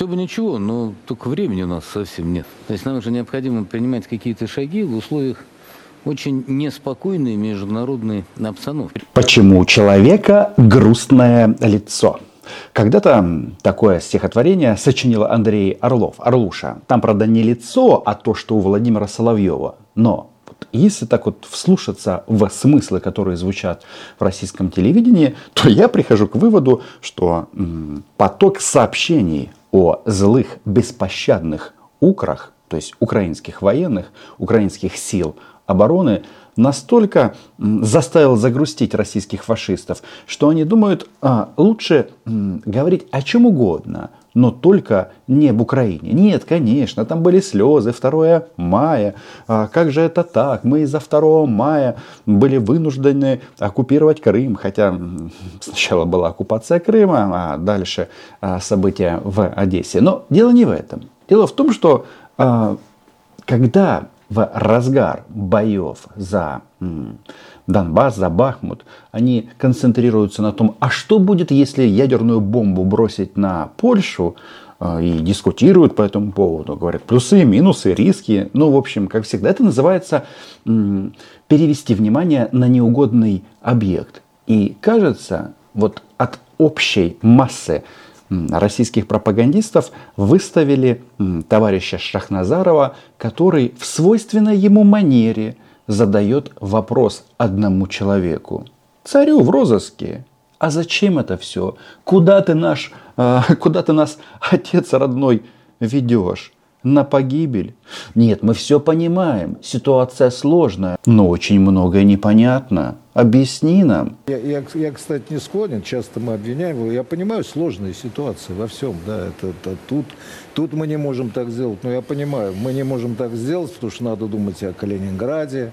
Все бы ничего, но только времени у нас совсем нет. То есть нам уже необходимо принимать какие-то шаги в условиях очень неспокойной международной обстановки. Почему у человека грустное лицо? Когда-то такое стихотворение сочинил Андрей Орлов, Орлуша. Там, правда, не лицо, а то, что у Владимира Соловьева. Но если так вот вслушаться в смыслы, которые звучат в российском телевидении, то я прихожу к выводу, что поток сообщений о злых, беспощадных украх, то есть украинских военных, украинских сил обороны, настолько заставил загрустить российских фашистов, что они думают, а, лучше говорить о чем угодно, но только не об Украине. Нет, конечно, там были слезы, 2 мая. А как же это так? Мы из-за 2 мая были вынуждены оккупировать Крым, хотя сначала была оккупация Крыма, а дальше а, события в Одессе. Но дело не в этом. Дело в том, что а, когда в разгар боев за Донбасс, за Бахмут, они концентрируются на том, а что будет, если ядерную бомбу бросить на Польшу, а, и дискутируют по этому поводу, говорят плюсы, минусы, риски. Ну, в общем, как всегда, это называется перевести внимание на неугодный объект. И кажется, вот от общей массы российских пропагандистов выставили товарища Шахназарова, который в свойственной ему манере задает вопрос одному человеку. Царю в розыске. А зачем это все? Куда ты, наш, э, куда ты нас, отец родной, ведешь? На погибель. Нет, мы все понимаем, ситуация сложная, но очень многое непонятно. Объясни нам. Я, я, я, кстати, не склонен, часто мы обвиняем его. Я понимаю сложные ситуации во всем, да, это, это тут, тут мы не можем так сделать, но я понимаю, мы не можем так сделать, потому что надо думать о Калининграде.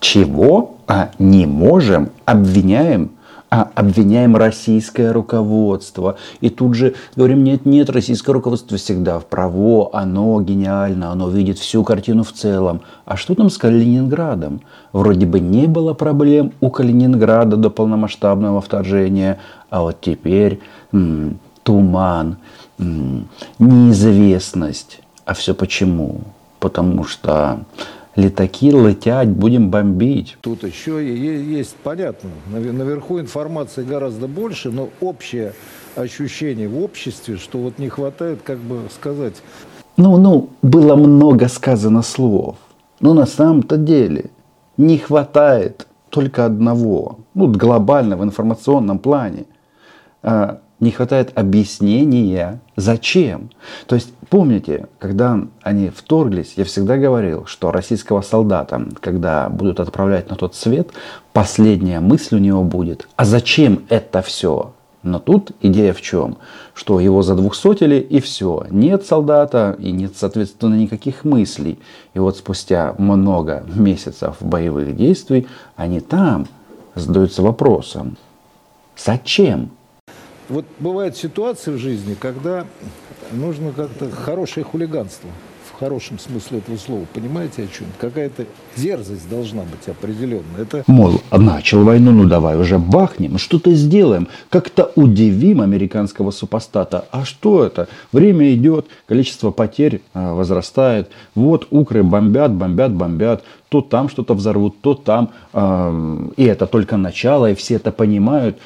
Чего? А не можем? Обвиняем? А обвиняем российское руководство. И тут же говорим, нет, нет, российское руководство всегда вправо, оно гениально, оно видит всю картину в целом. А что там с Калининградом? Вроде бы не было проблем у Калининграда до полномасштабного вторжения, а вот теперь м, туман, м, неизвестность. А все почему? Потому что летаки летят, будем бомбить. Тут еще есть, понятно, наверху информации гораздо больше, но общее ощущение в обществе, что вот не хватает, как бы сказать... Ну, ну, было много сказано слов. Но на самом-то деле не хватает только одного, ну, глобально в информационном плане. Не хватает объяснения, зачем. То есть, помните, когда они вторглись, я всегда говорил, что российского солдата, когда будут отправлять на тот свет, последняя мысль у него будет, а зачем это все? Но тут идея в чем? Что его задвухсотили и все. Нет солдата и нет, соответственно, никаких мыслей. И вот спустя много месяцев боевых действий они там задаются вопросом, зачем? Вот бывают ситуации в жизни, когда нужно как-то хорошее хулиганство в хорошем смысле этого слова. Понимаете о чем? Какая-то дерзость должна быть определенная. Это... Мол, начал войну, ну давай уже бахнем, что-то сделаем, как-то удивим американского супостата. А что это? Время идет, количество потерь а, возрастает. Вот укры бомбят, бомбят, бомбят. То там что-то взорвут, то там. И это только начало, и все это понимают.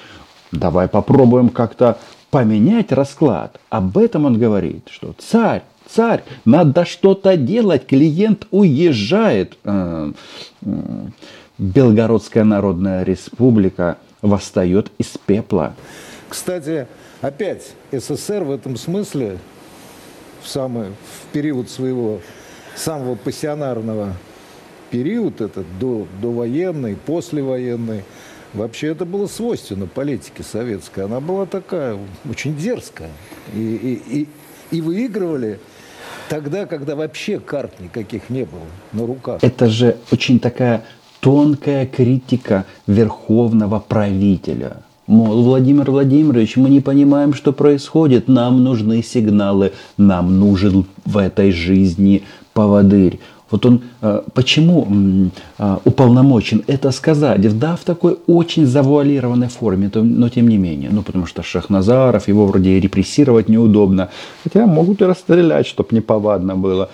Давай попробуем как-то поменять расклад. Об этом он говорит, что царь, царь, надо что-то делать, клиент уезжает. Э, Белгородская народная республика восстает из пепла. Кстати, опять СССР в этом смысле в, самый, в период своего самого пассионарного период, этот до, довоенный, послевоенный, Вообще это было свойственно политике советской. Она была такая, очень дерзкая. И, и, и, и выигрывали тогда, когда вообще карт никаких не было на руках. Это же очень такая тонкая критика верховного правителя. Мол, Владимир Владимирович, мы не понимаем, что происходит, нам нужны сигналы, нам нужен в этой жизни поводырь. Вот он э, почему э, уполномочен это сказать, да, в такой очень завуалированной форме, но тем не менее. Ну, потому что Шахназаров, его вроде и репрессировать неудобно. Хотя могут и расстрелять, чтобы неповадно было.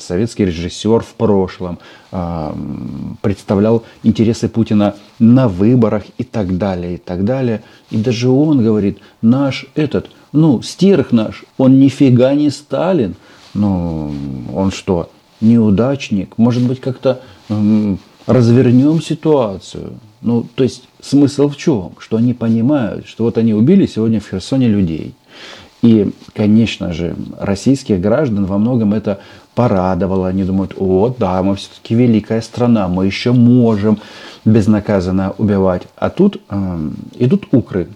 Советский режиссер в прошлом м, представлял интересы Путина на выборах и так далее, и так далее. И даже он говорит, наш этот, ну, стерх наш, он нифига не Сталин. Ну, он что, неудачник? Может быть, как-то развернем ситуацию? Ну, то есть смысл в чем? Что они понимают, что вот они убили сегодня в Херсоне людей. И, конечно же, российских граждан во многом это порадовало. Они думают, о, да, мы все-таки великая страна, мы еще можем безнаказанно убивать. А тут эм, идут укры,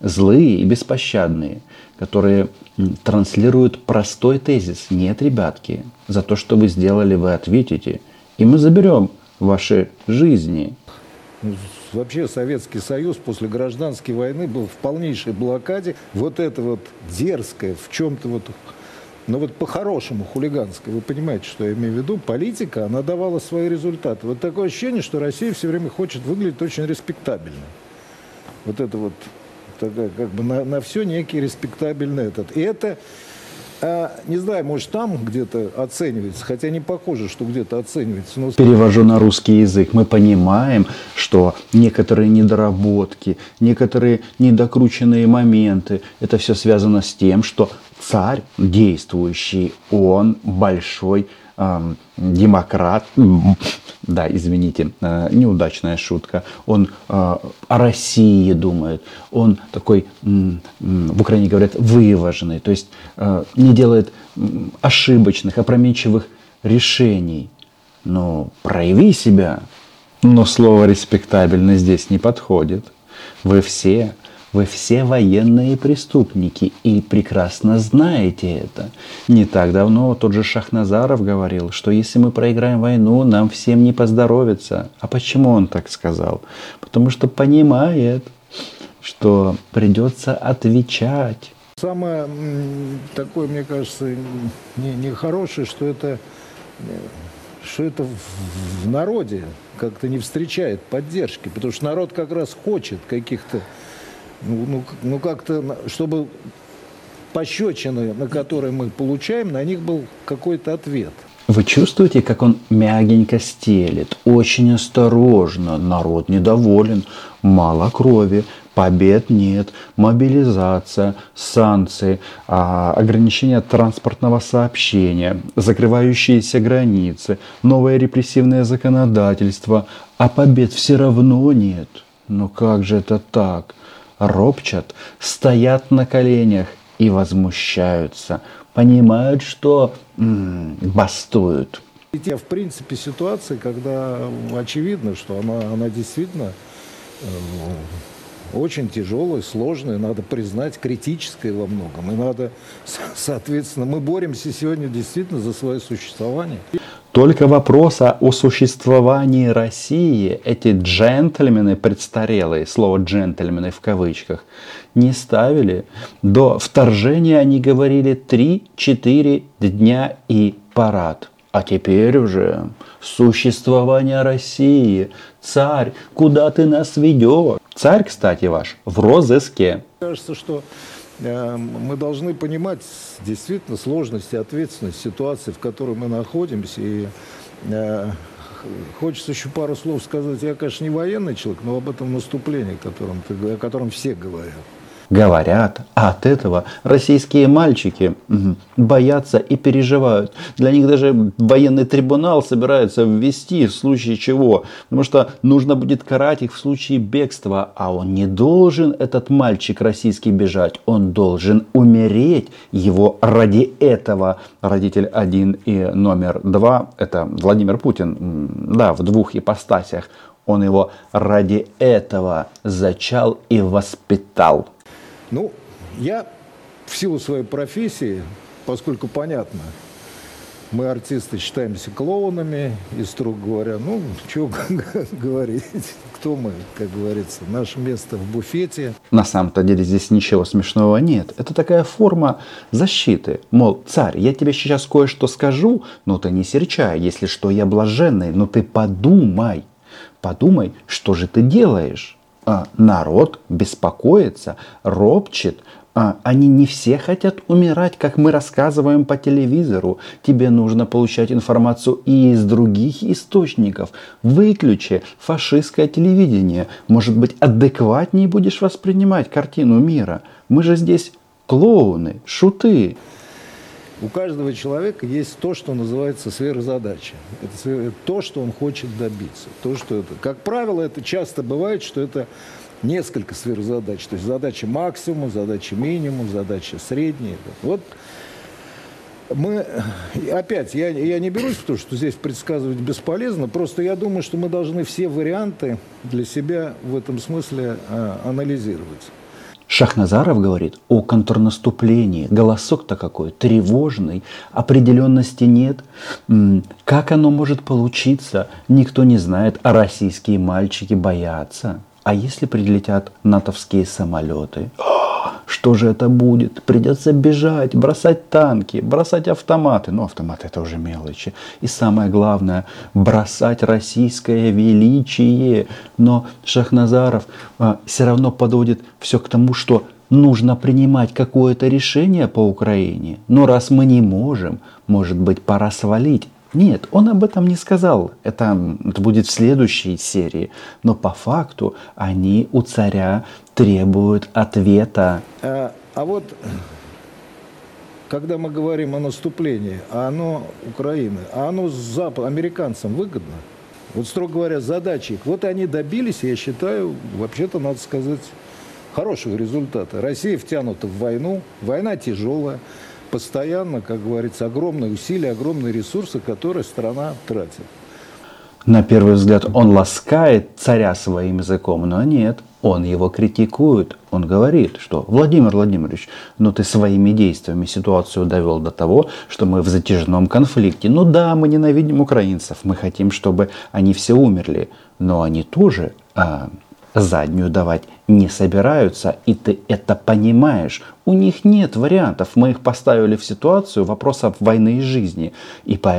злые и беспощадные, которые транслируют простой тезис. Нет, ребятки, за то, что вы сделали, вы ответите. И мы заберем ваши жизни. Вообще Советский Союз после гражданской войны был в полнейшей блокаде. Вот это вот дерзкое, в чем-то вот, ну вот по-хорошему хулиганское, вы понимаете, что я имею в виду, политика, она давала свои результаты. Вот такое ощущение, что Россия все время хочет выглядеть очень респектабельно. Вот это вот как бы на, на все некий респектабельный этот. И это, а, не знаю, может там где-то оценивается, хотя не похоже, что где-то оценивается. Но Перевожу на русский язык. Мы понимаем, что некоторые недоработки, некоторые недокрученные моменты, это все связано с тем, что царь действующий, он большой демократ, да, извините, э, неудачная шутка, он э, о России думает, он такой, в Украине говорят, вываженный, то есть э, не делает ошибочных, опрометчивых решений. Ну, прояви себя. Но слово респектабельно здесь не подходит. Вы все, вы все военные преступники и прекрасно знаете это. Не так давно тот же Шахназаров говорил, что если мы проиграем войну, нам всем не поздоровится. А почему он так сказал? Потому что понимает, что придется отвечать. Самое такое, мне кажется, не- нехорошее, что это, что это в народе как-то не встречает поддержки, потому что народ как раз хочет каких-то, ну, ну, ну как-то, чтобы пощечины, на которые мы получаем, на них был какой-то ответ. Вы чувствуете, как он мягенько стелет, очень осторожно, народ недоволен, мало крови, побед нет, мобилизация, санкции, а, ограничение транспортного сообщения, закрывающиеся границы, новое репрессивное законодательство, а побед все равно нет. Ну как же это так? Ропчат, стоят на коленях и возмущаются, понимают, что м, бастуют. И те, в принципе, ситуации, когда очевидно, что она, она действительно э, очень тяжелая, сложная, надо признать, критическая во многом. И надо, соответственно, мы боремся сегодня действительно за свое существование. Только вопроса о существовании России эти джентльмены престарелые, слово джентльмены в кавычках, не ставили. До вторжения они говорили 3-4 дня и парад. А теперь уже существование России. Царь, куда ты нас ведешь? Царь, кстати, ваш в розыске. Кажется, что мы должны понимать действительно сложность и ответственность ситуации, в которой мы находимся. И э, хочется еще пару слов сказать. Я, конечно, не военный человек, но об этом наступлении, о котором, ты о котором все говорят. Говорят, а от этого российские мальчики боятся и переживают. Для них даже военный трибунал собираются ввести в случае чего. Потому что нужно будет карать их в случае бегства. А он не должен, этот мальчик российский, бежать. Он должен умереть. Его ради этого родитель один и номер два, это Владимир Путин, да, в двух ипостасях. Он его ради этого зачал и воспитал. Ну, я в силу своей профессии, поскольку понятно, мы, артисты, считаемся клоунами, и, строго говоря, ну, что говорить, кто мы, как говорится, наше место в буфете. На самом-то деле здесь ничего смешного нет. Это такая форма защиты. Мол, царь, я тебе сейчас кое-что скажу, но ты не серчай, если что, я блаженный, но ты подумай, подумай, что же ты делаешь. А народ беспокоится, ропчет, а, они не все хотят умирать, как мы рассказываем по телевизору. Тебе нужно получать информацию и из других источников. Выключи фашистское телевидение. Может быть, адекватнее будешь воспринимать картину мира. Мы же здесь клоуны, шуты. У каждого человека есть то, что называется сверхзадача. Это то, что он хочет добиться. То, что это, как правило, это часто бывает, что это несколько сверхзадач. То есть задача максимум, задача минимум, задача средняя. Вот мы, опять, я, я не берусь в то, что здесь предсказывать бесполезно, просто я думаю, что мы должны все варианты для себя в этом смысле а, анализировать. Шахназаров говорит о контрнаступлении. Голосок-то какой, тревожный, определенности нет. Как оно может получиться, никто не знает, а российские мальчики боятся. А если прилетят натовские самолеты? Что же это будет? Придется бежать, бросать танки, бросать автоматы. Ну, автоматы это уже мелочи. И самое главное, бросать российское величие. Но Шахназаров а, все равно подводит все к тому, что нужно принимать какое-то решение по Украине. Но раз мы не можем, может быть, пора свалить нет, он об этом не сказал. Это, это будет в следующей серии. Но по факту они у царя требуют ответа. А, а вот когда мы говорим о наступлении, а оно Украины, а оно Запад, американцам выгодно? Вот, строго говоря, задачи их. Вот они добились, я считаю, вообще-то, надо сказать, хорошего результата. Россия втянута в войну, война тяжелая постоянно, как говорится, огромные усилия, огромные ресурсы, которые страна тратит. На первый взгляд он ласкает царя своим языком, но нет, он его критикует. Он говорит, что Владимир Владимирович, ну ты своими действиями ситуацию довел до того, что мы в затяжном конфликте. Ну да, мы ненавидим украинцев, мы хотим, чтобы они все умерли, но они тоже а, заднюю давать не собираются, и ты это понимаешь. У них нет вариантов. Мы их поставили в ситуацию вопросов войны и жизни, и по,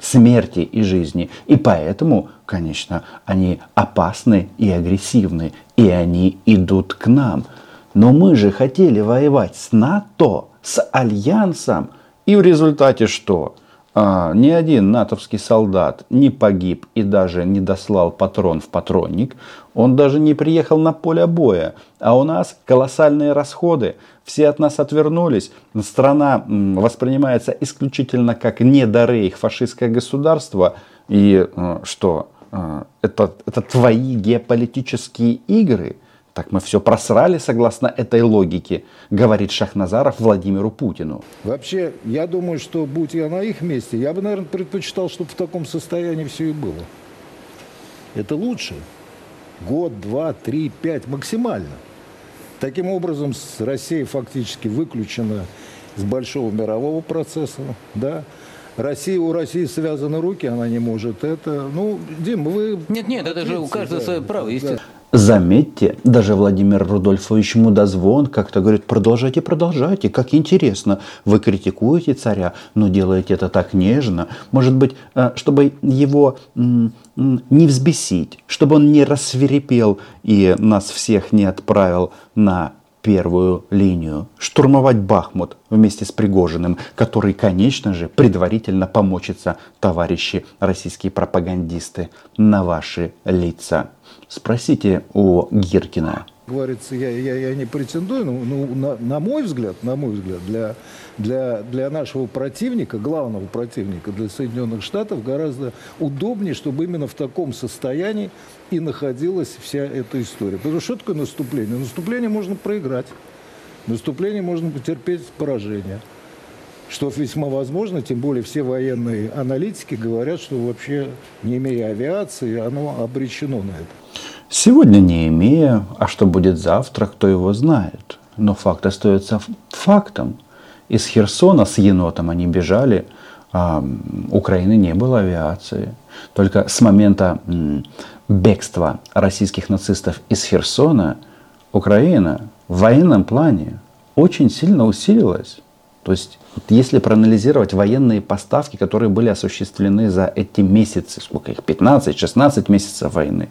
смерти и жизни. И поэтому, конечно, они опасны и агрессивны, и они идут к нам. Но мы же хотели воевать с НАТО, с Альянсом, и в результате что? А, ни один натовский солдат не погиб и даже не дослал патрон в патронник. Он даже не приехал на поле боя. А у нас колоссальные расходы. Все от нас отвернулись. Страна воспринимается исключительно как недорейх фашистское государство. И э, что? Э, это, это твои геополитические игры – так мы все просрали согласно этой логике, говорит Шахназаров Владимиру Путину. Вообще, я думаю, что будь я на их месте, я бы, наверное, предпочитал, чтобы в таком состоянии все и было. Это лучше. Год, два, три, пять, максимально. Таким образом, Россия фактически выключена из большого мирового процесса. Да? Россия, у России связаны руки, она не может это. Ну, Дим, вы... Нет, нет, это же у каждого да, свое право, естественно. Да. Заметьте, даже Владимир Рудольфович Мудозвон как-то говорит, продолжайте, продолжайте, как интересно. Вы критикуете царя, но делаете это так нежно. Может быть, э, чтобы его не взбесить, чтобы он не рассверепел и нас всех не отправил на первую линию, штурмовать Бахмут вместе с Пригожиным, который, конечно же, предварительно помочится товарищи российские пропагандисты на ваши лица. Спросите у Гиркина. Говорится, я, я, я не претендую, но ну, на, на мой взгляд, на мой взгляд, для, для, для нашего противника, главного противника, для Соединенных Штатов гораздо удобнее, чтобы именно в таком состоянии и находилась вся эта история. Потому что что такое наступление? Наступление можно проиграть. Наступление можно потерпеть поражение. Что весьма возможно, тем более все военные аналитики говорят, что вообще, не имея авиации, оно обречено на это. Сегодня не имея, а что будет завтра, кто его знает. Но факт остается фактом. Из Херсона с енотом они бежали а, Украины не было авиации. Только с момента бегства российских нацистов из Херсона Украина в военном плане очень сильно усилилась. То есть, если проанализировать военные поставки, которые были осуществлены за эти месяцы, сколько их, 15-16 месяцев войны,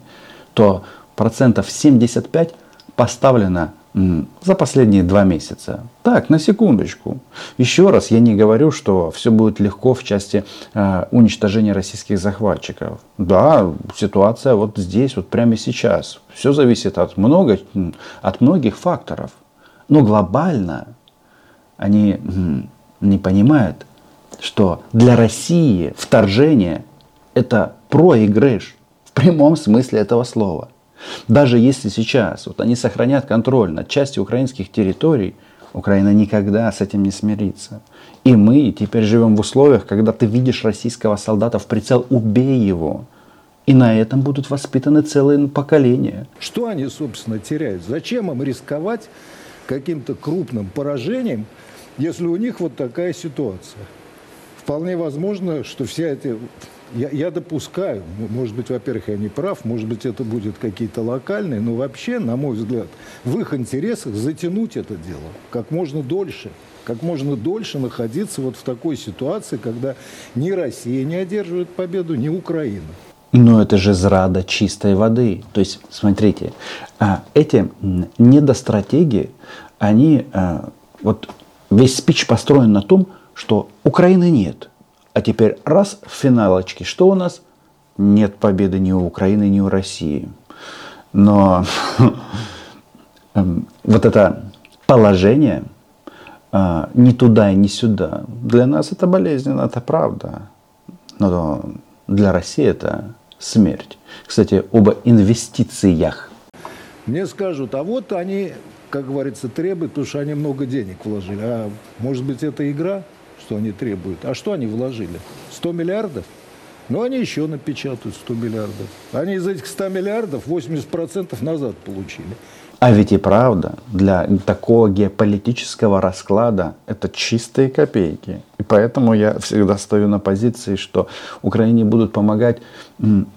то процентов 75 поставлено за последние два месяца. Так, на секундочку. Еще раз, я не говорю, что все будет легко в части э, уничтожения российских захватчиков. Да, ситуация вот здесь, вот прямо сейчас. Все зависит от, много, от многих факторов. Но глобально они не понимают, что для России вторжение это проигрыш прямом смысле этого слова. Даже если сейчас вот они сохранят контроль над частью украинских территорий, Украина никогда с этим не смирится. И мы теперь живем в условиях, когда ты видишь российского солдата в прицел, убей его. И на этом будут воспитаны целые поколения. Что они, собственно, теряют? Зачем им рисковать каким-то крупным поражением, если у них вот такая ситуация? Вполне возможно, что все эти я, я допускаю, может быть, во-первых, я не прав, может быть, это будет какие-то локальные, но вообще, на мой взгляд, в их интересах затянуть это дело как можно дольше как можно дольше находиться вот в такой ситуации, когда ни Россия не одерживает победу, ни Украина. Но это же зрада чистой воды. То есть, смотрите, а, эти недостратегии, они, а, вот весь спич построен на том, что Украины нет – а теперь раз в финалочке, что у нас? Нет победы ни у Украины, ни у России. Но эм, вот это положение а, ни туда и ни сюда, для нас это болезненно, это правда. Но для России это смерть. Кстати, об инвестициях. Мне скажут, а вот они, как говорится, требуют, потому что они много денег вложили. А может быть, это игра? Что они требуют. А что они вложили? 100 миллиардов? Ну, они еще напечатают 100 миллиардов. Они из этих 100 миллиардов 80% назад получили. А ведь и правда, для такого геополитического расклада это чистые копейки. И поэтому я всегда стою на позиции, что Украине будут помогать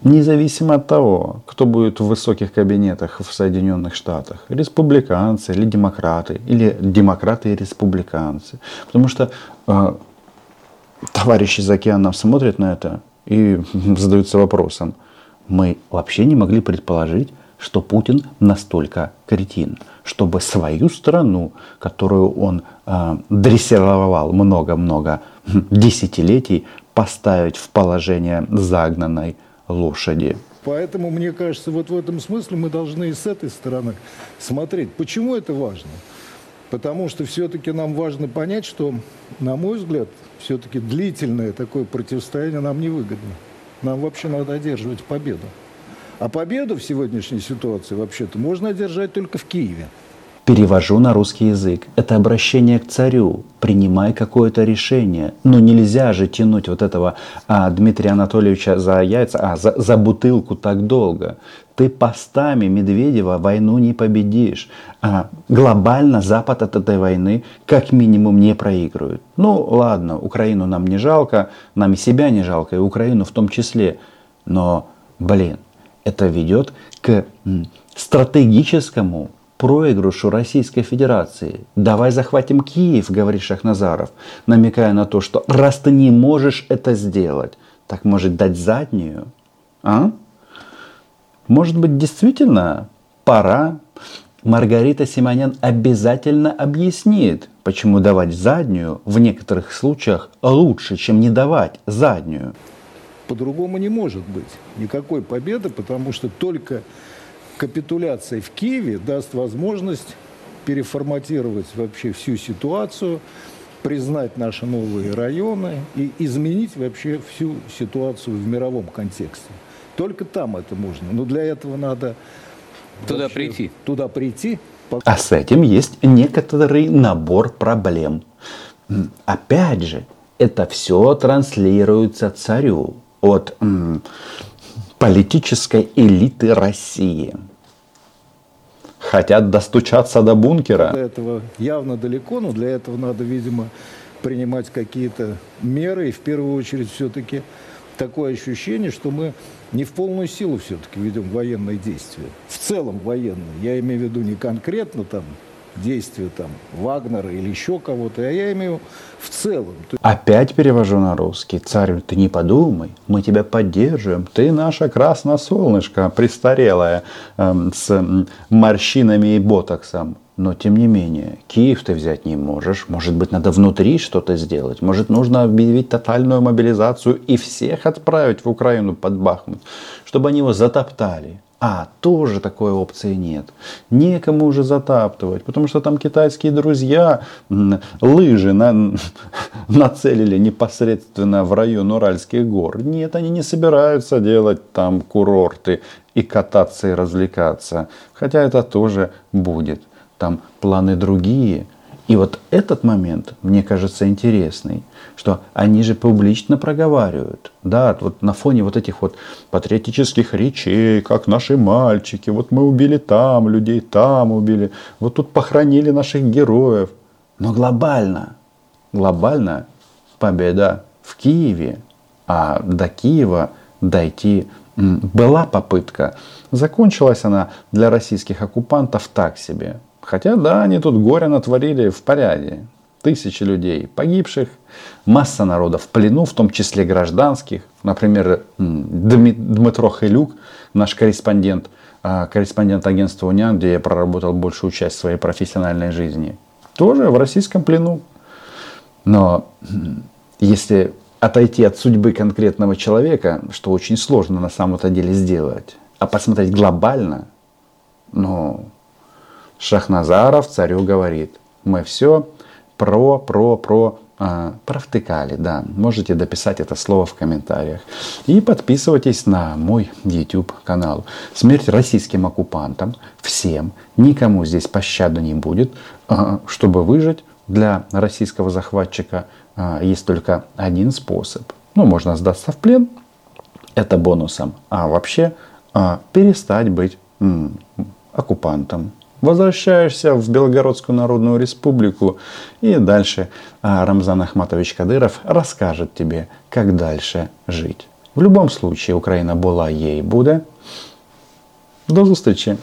независимо от того, кто будет в высоких кабинетах в Соединенных Штатах. Республиканцы или демократы, или демократы и республиканцы. Потому что э, товарищи за океаном смотрят на это и задаются вопросом, мы вообще не могли предположить, что Путин настолько кретин, чтобы свою страну, которую он э, дрессировал много-много десятилетий, поставить в положение загнанной лошади. Поэтому, мне кажется, вот в этом смысле мы должны и с этой стороны смотреть. Почему это важно? Потому что все-таки нам важно понять, что, на мой взгляд, все-таки длительное такое противостояние нам не выгодно. Нам вообще надо одерживать победу. А победу в сегодняшней ситуации вообще-то можно одержать только в Киеве. Перевожу на русский язык. Это обращение к царю. Принимай какое-то решение. Но нельзя же тянуть вот этого а, Дмитрия Анатольевича за яйца, а, за, за бутылку так долго. Ты постами Медведева войну не победишь. А, глобально Запад от этой войны как минимум не проигрывает. Ну ладно, Украину нам не жалко, нам и себя не жалко, и Украину в том числе. Но, блин, это ведет к стратегическому проигрышу Российской Федерации. Давай захватим Киев, говорит Шахназаров, намекая на то, что раз ты не можешь это сделать, так может дать заднюю? А? Может быть, действительно пора Маргарита Симонян обязательно объяснит, почему давать заднюю в некоторых случаях лучше, чем не давать заднюю. По-другому не может быть никакой победы, потому что только капитуляция в Киеве даст возможность переформатировать вообще всю ситуацию, признать наши новые районы и изменить вообще всю ситуацию в мировом контексте. Только там это можно. Но для этого надо туда прийти. Туда прийти. А с этим есть некоторый набор проблем. Опять же, это все транслируется царю от политической элиты России. Хотят достучаться до бункера. До этого явно далеко, но для этого надо, видимо, принимать какие-то меры. И в первую очередь все-таки такое ощущение, что мы не в полную силу все-таки ведем военные действия. В целом военные. Я имею в виду не конкретно там действия там Вагнера или еще кого-то, а я имею в целом. Опять перевожу на русский. Царь, ты не подумай, мы тебя поддерживаем. Ты наше красное солнышко, престарелое, эм, с морщинами и ботоксом. Но тем не менее, Киев ты взять не можешь. Может быть, надо внутри что-то сделать. Может, нужно объявить тотальную мобилизацию и всех отправить в Украину под Бахмут, чтобы они его затоптали. А, тоже такой опции нет. Некому уже затаптывать, потому что там китайские друзья лыжи на, нацелили непосредственно в район Уральских гор. Нет, они не собираются делать там курорты и кататься и развлекаться. Хотя это тоже будет. Там планы другие. И вот этот момент, мне кажется, интересный, что они же публично проговаривают. Да, вот на фоне вот этих вот патриотических речей, как наши мальчики, вот мы убили там людей, там убили, вот тут похоронили наших героев. Но глобально, глобально победа в Киеве, а до Киева дойти была попытка. Закончилась она для российских оккупантов так себе. Хотя да, они тут горе натворили в порядке. Тысячи людей погибших, масса народа в плену, в том числе гражданских. Например, Дмитро Хилюк, наш корреспондент, а, корреспондент агентства «Униан», где я проработал большую часть своей профессиональной жизни, тоже в российском плену. Но если отойти от судьбы конкретного человека, что очень сложно на самом-то деле сделать, а посмотреть глобально, ну, Шахназаров царю говорит, мы все про, про, про, а, провтыкали, да. Можете дописать это слово в комментариях. И подписывайтесь на мой YouTube канал. Смерть российским оккупантам, всем, никому здесь пощады не будет. А, Чтобы выжить для российского захватчика а, есть только один способ. Ну, можно сдаться в плен, это бонусом. А вообще а, перестать быть м, оккупантом. Возвращаешься в Белгородскую Народную Республику и дальше а, Рамзан Ахматович Кадыров расскажет тебе, как дальше жить. В любом случае Украина была, ей буде. До зустрічі!